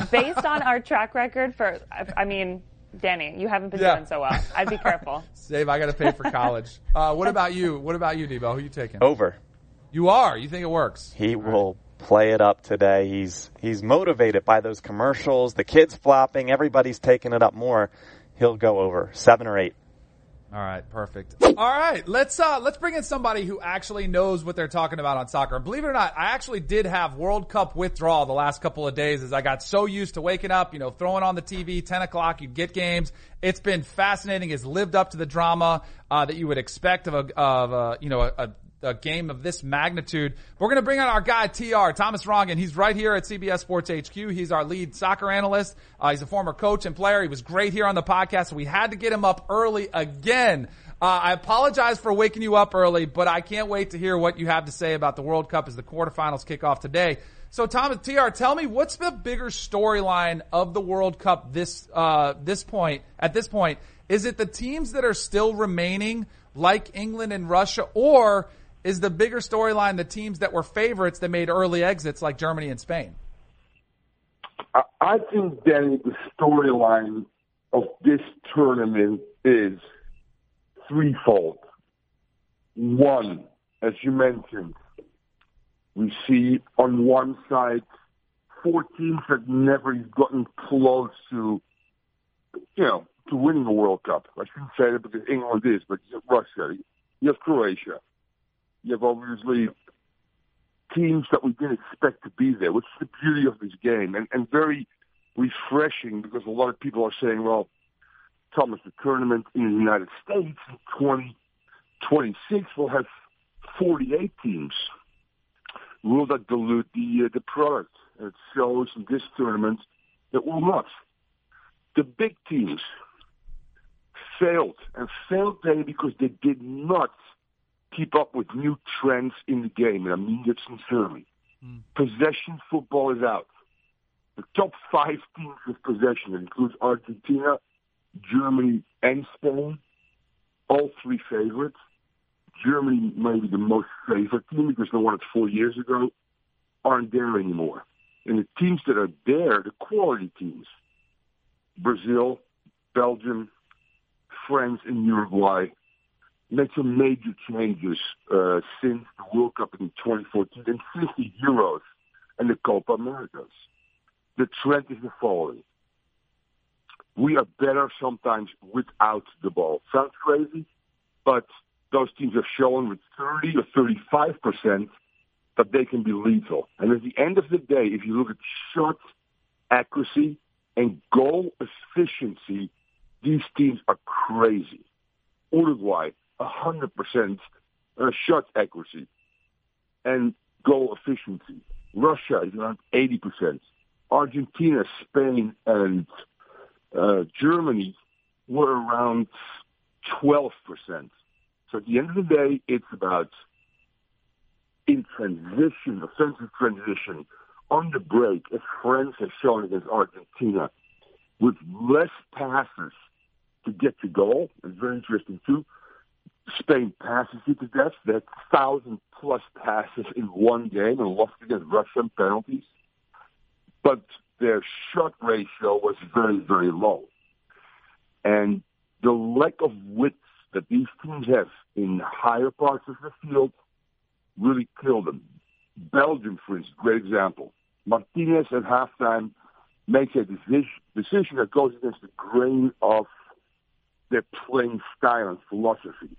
Based on our track record for, I mean, Danny, you haven't been Yeah. doing so well. I'd be careful. Save. I got to pay for college. Uh, what about you? What about you, Debo? Who you taking? Over. You are. You think it works? He will play it up today. He's he's motivated by those commercials, the kids flopping, everybody's taking it up more. He'll go over seven or eight. All right, perfect. All right, let's uh let's bring in somebody who actually knows what they're talking about on soccer. Believe it or not, I actually did have World Cup withdrawal the last couple of days as I got so used to waking up, you know, throwing on the TV, ten o'clock, you'd get games. It's been fascinating. It's lived up to the drama uh, that you would expect of a of a you know a, a a game of this magnitude. We're going to bring on our guy TR Thomas Rongen. He's right here at CBS Sports HQ. He's our lead soccer analyst. Uh, he's a former coach and player. He was great here on the podcast. We had to get him up early again. Uh, I apologize for waking you up early, but I can't wait to hear what you have to say about the World Cup as the quarterfinals kick off today. So Thomas TR, tell me what's the bigger storyline of the World Cup this uh, this point at this point? Is it the teams that are still remaining, like England and Russia, or is the bigger storyline the teams that were favorites that made early exits like Germany and Spain? I, think, Danny, the storyline of this tournament is threefold. One, as you mentioned, we see on one side four teams that never gotten close to, you know, to winning a World Cup. I shouldn't say that because England is, but Russia, you have Croatia, you have obviously teams that we didn't expect to be there, which is the beauty of this game, and, and very refreshing because a lot of people are saying, well, Thomas, the tournament in the United States in 2026 will have 48 teams. Will that dilute the uh, the product? And it shows in this tournament that will not. The big teams failed, and failed they because they did not keep up with new trends in the game, and I mean that sincerely. Hmm. Possession football is out. The top five teams with possession includes Argentina, Germany, and Spain. All three favorites. Germany may be the most favorite team because they won it four years ago, aren't there anymore. And the teams that are there, the quality teams, Brazil, Belgium, France, and Uruguay, made some major changes uh, since the World Cup in 2014 and since the Euros and the Copa Americas. The trend is the following. We are better sometimes without the ball. Sounds crazy, but those teams have shown with 30 or 35 percent that they can be lethal. And at the end of the day, if you look at shot accuracy and goal efficiency, these teams are crazy. Uruguay, 100% uh, shot accuracy and goal efficiency. Russia is around 80%. Argentina, Spain, and uh, Germany were around 12%. So at the end of the day, it's about in transition, offensive transition, on the break, as France has shown against Argentina, with less passes to get to goal. It's very interesting too. Spain passes you to death. Had thousand plus passes in one game and lost against Russia Russian penalties. But their shot ratio was very, very low. And the lack of width that these teams have in higher parts of the field really killed them. Belgium, for instance, great example. Martinez at halftime makes a decision that goes against the grain of their playing style and philosophy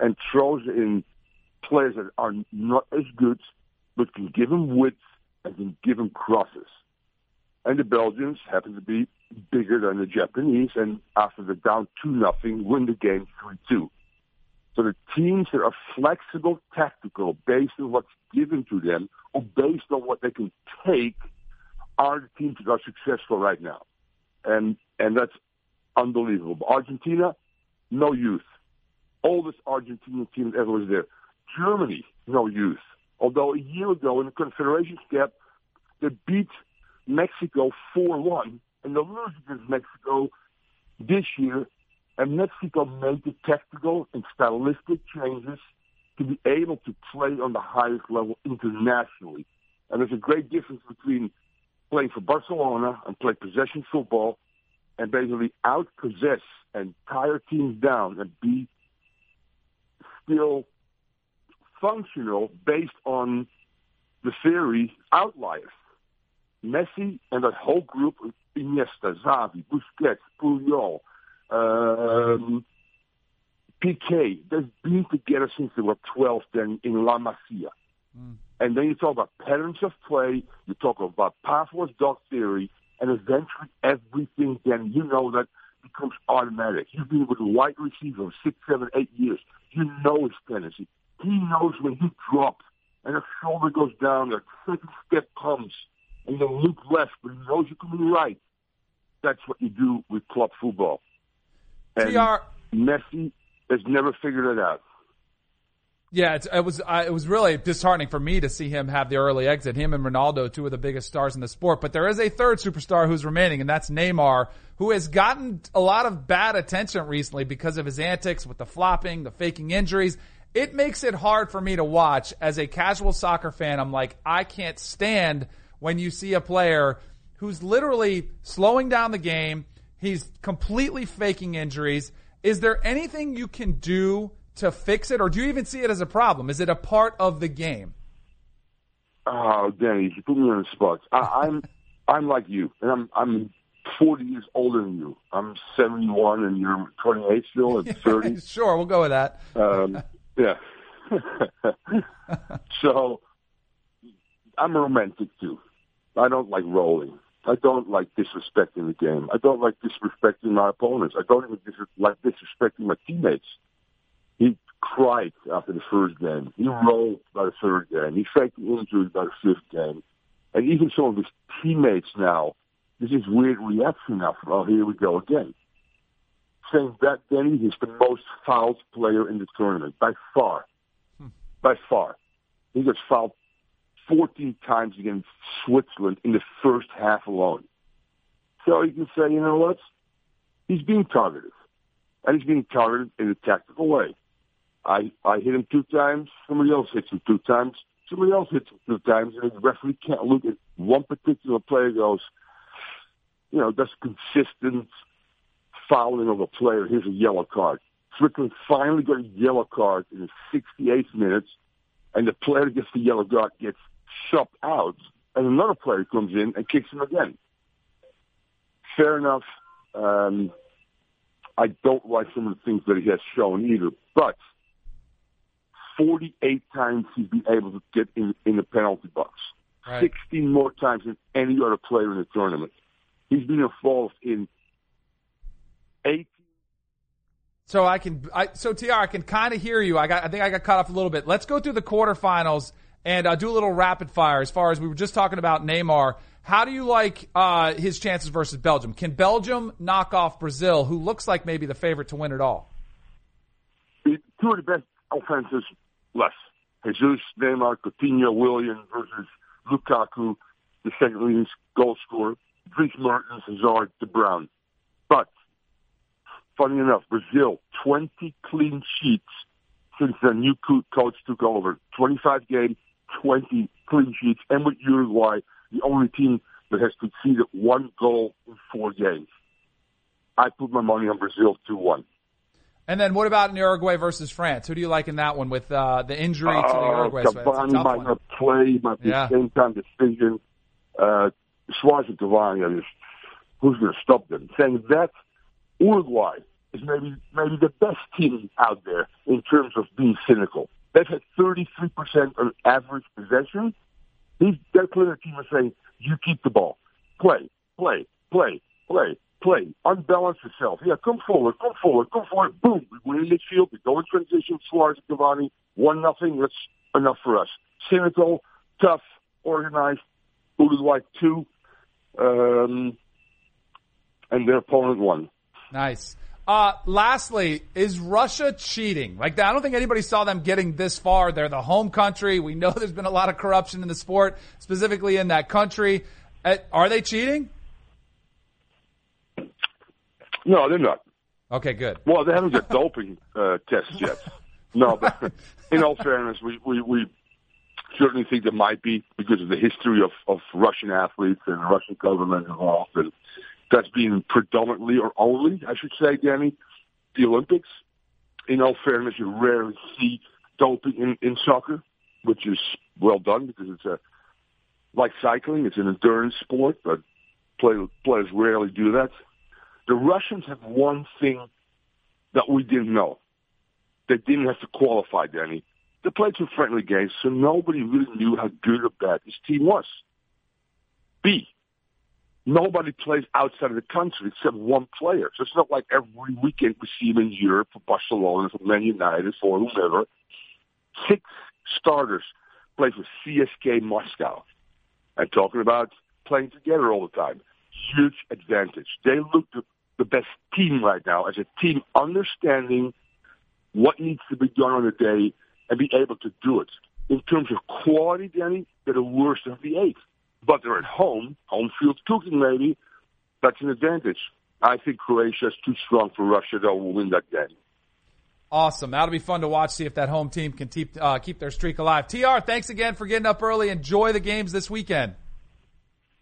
and throws in players that are not as good but can give him width and can give him crosses. And the Belgians happen to be bigger than the Japanese, and after the down two nothing, win the game three two. So the teams that are flexible, tactical, based on what's given to them, or based on what they can take, are the teams that are successful right now, and and that's unbelievable. Argentina, no youth. Oldest Argentinian team that ever was there. Germany, no youth. Although a year ago in the Confederations Cup, they beat Mexico 4-1, and they lose against Mexico this year, and Mexico made the tactical and stylistic changes to be able to play on the highest level internationally. And there's a great difference between playing for Barcelona and play possession football and basically out-possess and tire teams down and be still functional based on the theory outliers. Messi and that whole group, of Iniesta, Xavi, Busquets, Puyol, um, Piqué, they've been together since they were 12 then in La Masia. Mm. And then you talk about patterns of play, you talk about Pavlov's dog theory, and eventually everything then, you know that becomes automatic. You've been with a wide receiver six, seven, eight years. You know his tendency. He knows when he drops and his shoulder goes down, the second step comes, and you look left, but he knows you're coming right. That's what you do with club football. And TR. Messi has never figured it out. Yeah, it was it was really disheartening for me to see him have the early exit. Him and Ronaldo, two of the biggest stars in the sport. But there is a third superstar who's remaining, and that's Neymar, who has gotten a lot of bad attention recently because of his antics with the flopping, the faking injuries. It makes it hard for me to watch as a casual soccer fan. I'm like, I can't stand when you see a player who's literally slowing down the game. He's completely faking injuries. Is there anything you can do to fix it, or do you even see it as a problem? Is it a part of the game? Oh, Danny, you put me on the spot. I, I'm I'm like you, and I'm I'm 40 years older than you. I'm 71, and you're 28 still at 30. sure, we'll go with that. Um, yeah. so I'm a romantic too. I don't like rolling. I don't like disrespecting the game. I don't like disrespecting my opponents. I don't even dis- like disrespecting my teammates. He cried after the first game. He rolled by the third game. He faked injuries by the fifth game. And even some of his teammates now, this is weird reaction now from, oh, here we go again. Saying that Denny is the most fouled player in the tournament by far. Hmm. By far. He gets fouled 14 times against Switzerland in the first half alone. So you can say, you know what? He's being targeted. And he's being targeted in a tactical way. I I hit him two times. Somebody else hits him two times. Somebody else hits him two times, and the referee can't look at one particular player. Goes, you know, that's consistent fouling of a player. Here's a yellow card. Strickland finally got a yellow card in the 68th minute, and the player gets the yellow card gets shubbed out, and another player comes in and kicks him again. Fair enough. Um, I don't like some of the things that he has shown either, but 48 times he's been able to get in, in the penalty box. Right. 16 more times than any other player in the tournament. He's been involved in 18. So I can, I, so TR, I can kind of hear you. I got, I think I got cut off a little bit. Let's go through the quarterfinals and uh, do a little rapid fire as far as we were just talking about Neymar. How do you like uh, his chances versus Belgium? Can Belgium knock off Brazil, who looks like maybe the favorite to win it all? Two of the best offenses left. Jesus, Neymar, Coutinho, Willian versus Lukaku, the second leading goal scorer, Dries Mertens, Hazard, De Bruyne. But, funny enough, Brazil, 20 clean sheets since the new coach took over. 25 games, 20 clean sheets, and with Uruguay, the only team that has conceded one goal in four games. I put my money on Brazil 2-1. And then what about Uruguay versus France? Who do you like in that one with uh, the injury to the Uh, Uruguay? Cavani might not play, might be Yeah. same time decision. Uh, Suarez and Cavani, who's going to stop them? Saying that Uruguay is maybe maybe the best team out there in terms of being cynical. They've had 33% on average possession. These, they're playing a team and saying, you keep the ball. Play, play, play, play, play. Unbalance yourself. Yeah, come forward, come forward, come forward. Boom. We win in midfield. We go in transition. Suarez Cavani. One nothing. That's enough for us. Cynical, tough, organized. Uruguay two. Um, and their opponent won. Nice. Uh, lastly, is Russia cheating? Like, I don't think anybody saw them getting this far. They're the home country. We know there's been a lot of corruption in the sport, specifically in that country. Uh, are they cheating? No, they're not. Okay, good. Well, they haven't got doping uh, tests yet. No, but in all fairness, we, we, we certainly think there might be because of the history of, of Russian athletes and the Russian government involved. And that's been predominantly or only, I should say, Danny, the Olympics. In all fairness, you rarely see doping in, in soccer, which is well done because it's a like cycling. It's an endurance sport, but play, players rarely do that. The Russians have one thing that we didn't know. They didn't have to qualify, Danny. They played some friendly games, so nobody really knew how good or bad this team was. B, nobody plays outside of the country except one player. So it's not like every weekend we see him in Europe for Barcelona, for Man United, for whomever. Six starters play for CSKA Moscow. I'm talking about playing together all the time. Huge advantage. They look the, the best team right now as a team understanding what needs to be done on a day and be able to do it. In terms of quality, Danny, they're the worst of the eight. But they're at home, home field cooking maybe. That's an advantage. I think Croatia is too strong for Russia, though, will win that game. Awesome. That'll be fun to watch, see if that home team can keep, uh, keep their streak alive. TR, thanks again for getting up early. Enjoy the games this weekend.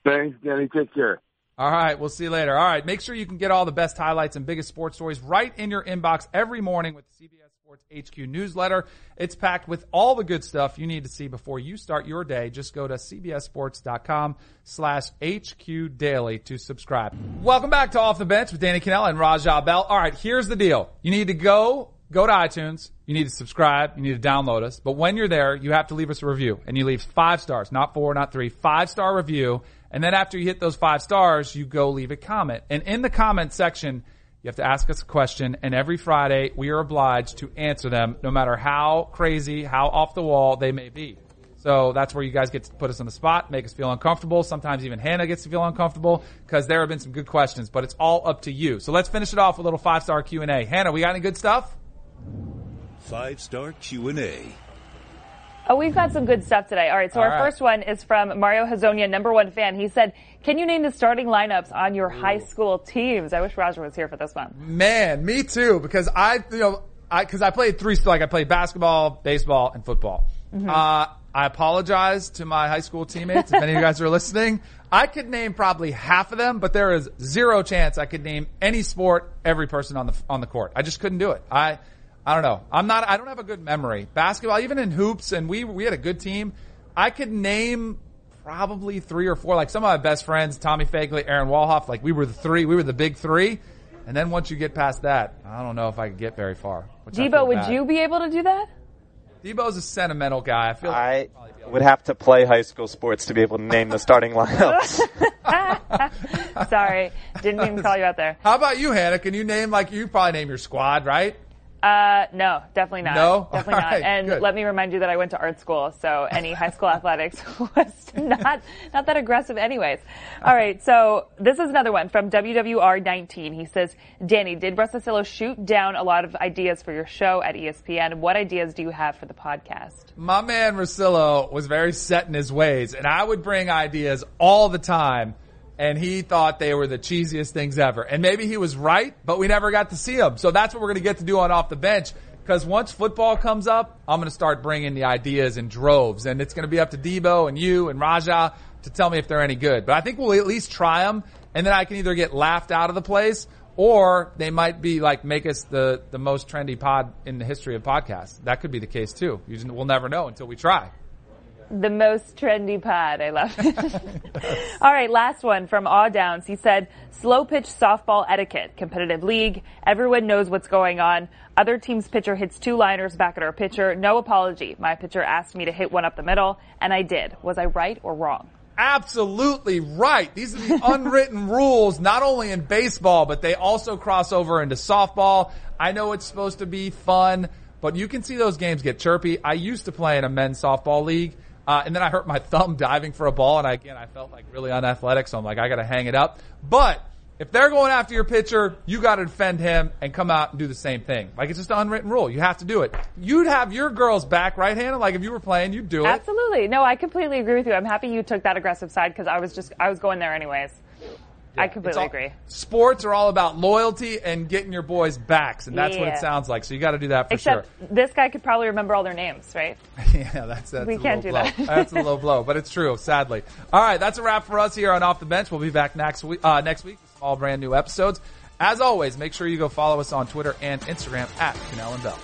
Thanks, Danny. Take care. All right, we'll see you later. All right, make sure you can get all the best highlights and biggest sports stories right in your inbox every morning with the CBS Sports HQ newsletter. It's packed with all the good stuff you need to see before you start your day. Just go to cbssports.com slash HQ daily to subscribe. Welcome back to Off the Bench with Danny Kanell and Raja Bell. All right, here's the deal. You need to go go to iTunes. You need to subscribe. You need to download us. But when you're there, you have to leave us a review. And you leave five stars, not four, not three, five star review. And then after you hit those five stars, you go leave a comment. And in the comment section, you have to ask us a question. And every Friday, we are obliged to answer them, no matter how crazy, how off the wall they may be. So that's where you guys get to put us on the spot, make us feel uncomfortable. Sometimes even Hannah gets to feel uncomfortable because there have been some good questions, but it's all up to you. So let's finish it off with a little five star Q and A. Hannah, we got any good stuff? Five star Q&A. Oh, we've got some good stuff today. All right, so All our right. first one is from Mario Hazonia, number one fan. He said, "Can you name the starting lineups on your high school teams?" I wish Raja was here for this one. Man, me too, because I, you know, I, cause I played three, like I played basketball, baseball, and football. Uh, I apologize to my high school teammates. If any of you guys are listening, I could name probably half of them, but there is zero chance I could name any sport, every person on the, on the court. I just couldn't do it. I, I don't know. I'm not, I don't have a good memory. Basketball, even in hoops, and we, we had a good team. I could name probably three or four, like some of my best friends, Tommy Fagley, Aaron Walhoff, like we were the three, we were the big three. And then once you get past that, I don't know if I could get very far. which Debo, would bad. you be able to do that? Debo's a sentimental guy. I feel Like I would have to play high school sports to be able to name the starting lineups. Sorry, didn't even call you out there. How about you, Hannah? Can you name like you probably name your squad, right? Uh, no, definitely not. No? definitely not. right, and good. let me remind you that I went to art school, so any high school athletics was not not that aggressive, anyways. All right, so this is another one from WWR19. He says, "Danny, did Russillo shoot down a lot of ideas for your show at ESPN? What ideas do you have for the podcast?" My man Russillo was very set in his ways, and I would bring ideas all the time, and he thought they were the cheesiest things ever. And maybe he was right, but we never got to see them. So that's what we're going to get to do on Off the Bench. Because once football comes up, I'm going to start bringing the ideas in droves, and it's going to be up to Debo and you and Raja to tell me if they're any good. But I think we'll at least try them, and then I can either get laughed out of the place, or they might be like make us the the most trendy pod in the history of podcasts. That could be the case too. You just, we'll never know until we try. The most trendy pod. I love it. All right, last one from Aw Downs. He said, slow pitch softball etiquette, competitive league. Everyone knows what's going on. Other team's pitcher hits two liners back at our pitcher. No apology. My pitcher asked me to hit one up the middle, and I did. Was I right or wrong? Absolutely right. These are the unwritten rules, not only in baseball, but they also cross over into softball. I know it's supposed to be fun, but you can see those games get chirpy. I used to play in a men's softball league. Uh, and then I hurt my thumb diving for a ball, and I, again, I felt like really unathletic, so I'm like, I gotta hang it up. But if they're going after your pitcher, you gotta defend him and come out and do the same thing. Like it's just an unwritten rule. You have to do it. You'd have your girl's back, right handed. Like if you were playing, you'd do it. Absolutely. No, I completely agree with you. I'm happy you took that aggressive side because I was just, I was going there anyways. I It's completely all- agree. Sports are all about loyalty and getting your boys backs, and that's what it sounds like. So you got to do that for sure. Except this guy could probably remember all their names, right? yeah, that's that's We a can't low do blow. that. that's a low blow, but it's true. Sadly. All right, that's a wrap for us here on Off the Bench. We'll be back next week. Uh, next week, with all brand new episodes. As always, make sure you go follow us on Twitter and Instagram at Kanell and Bell.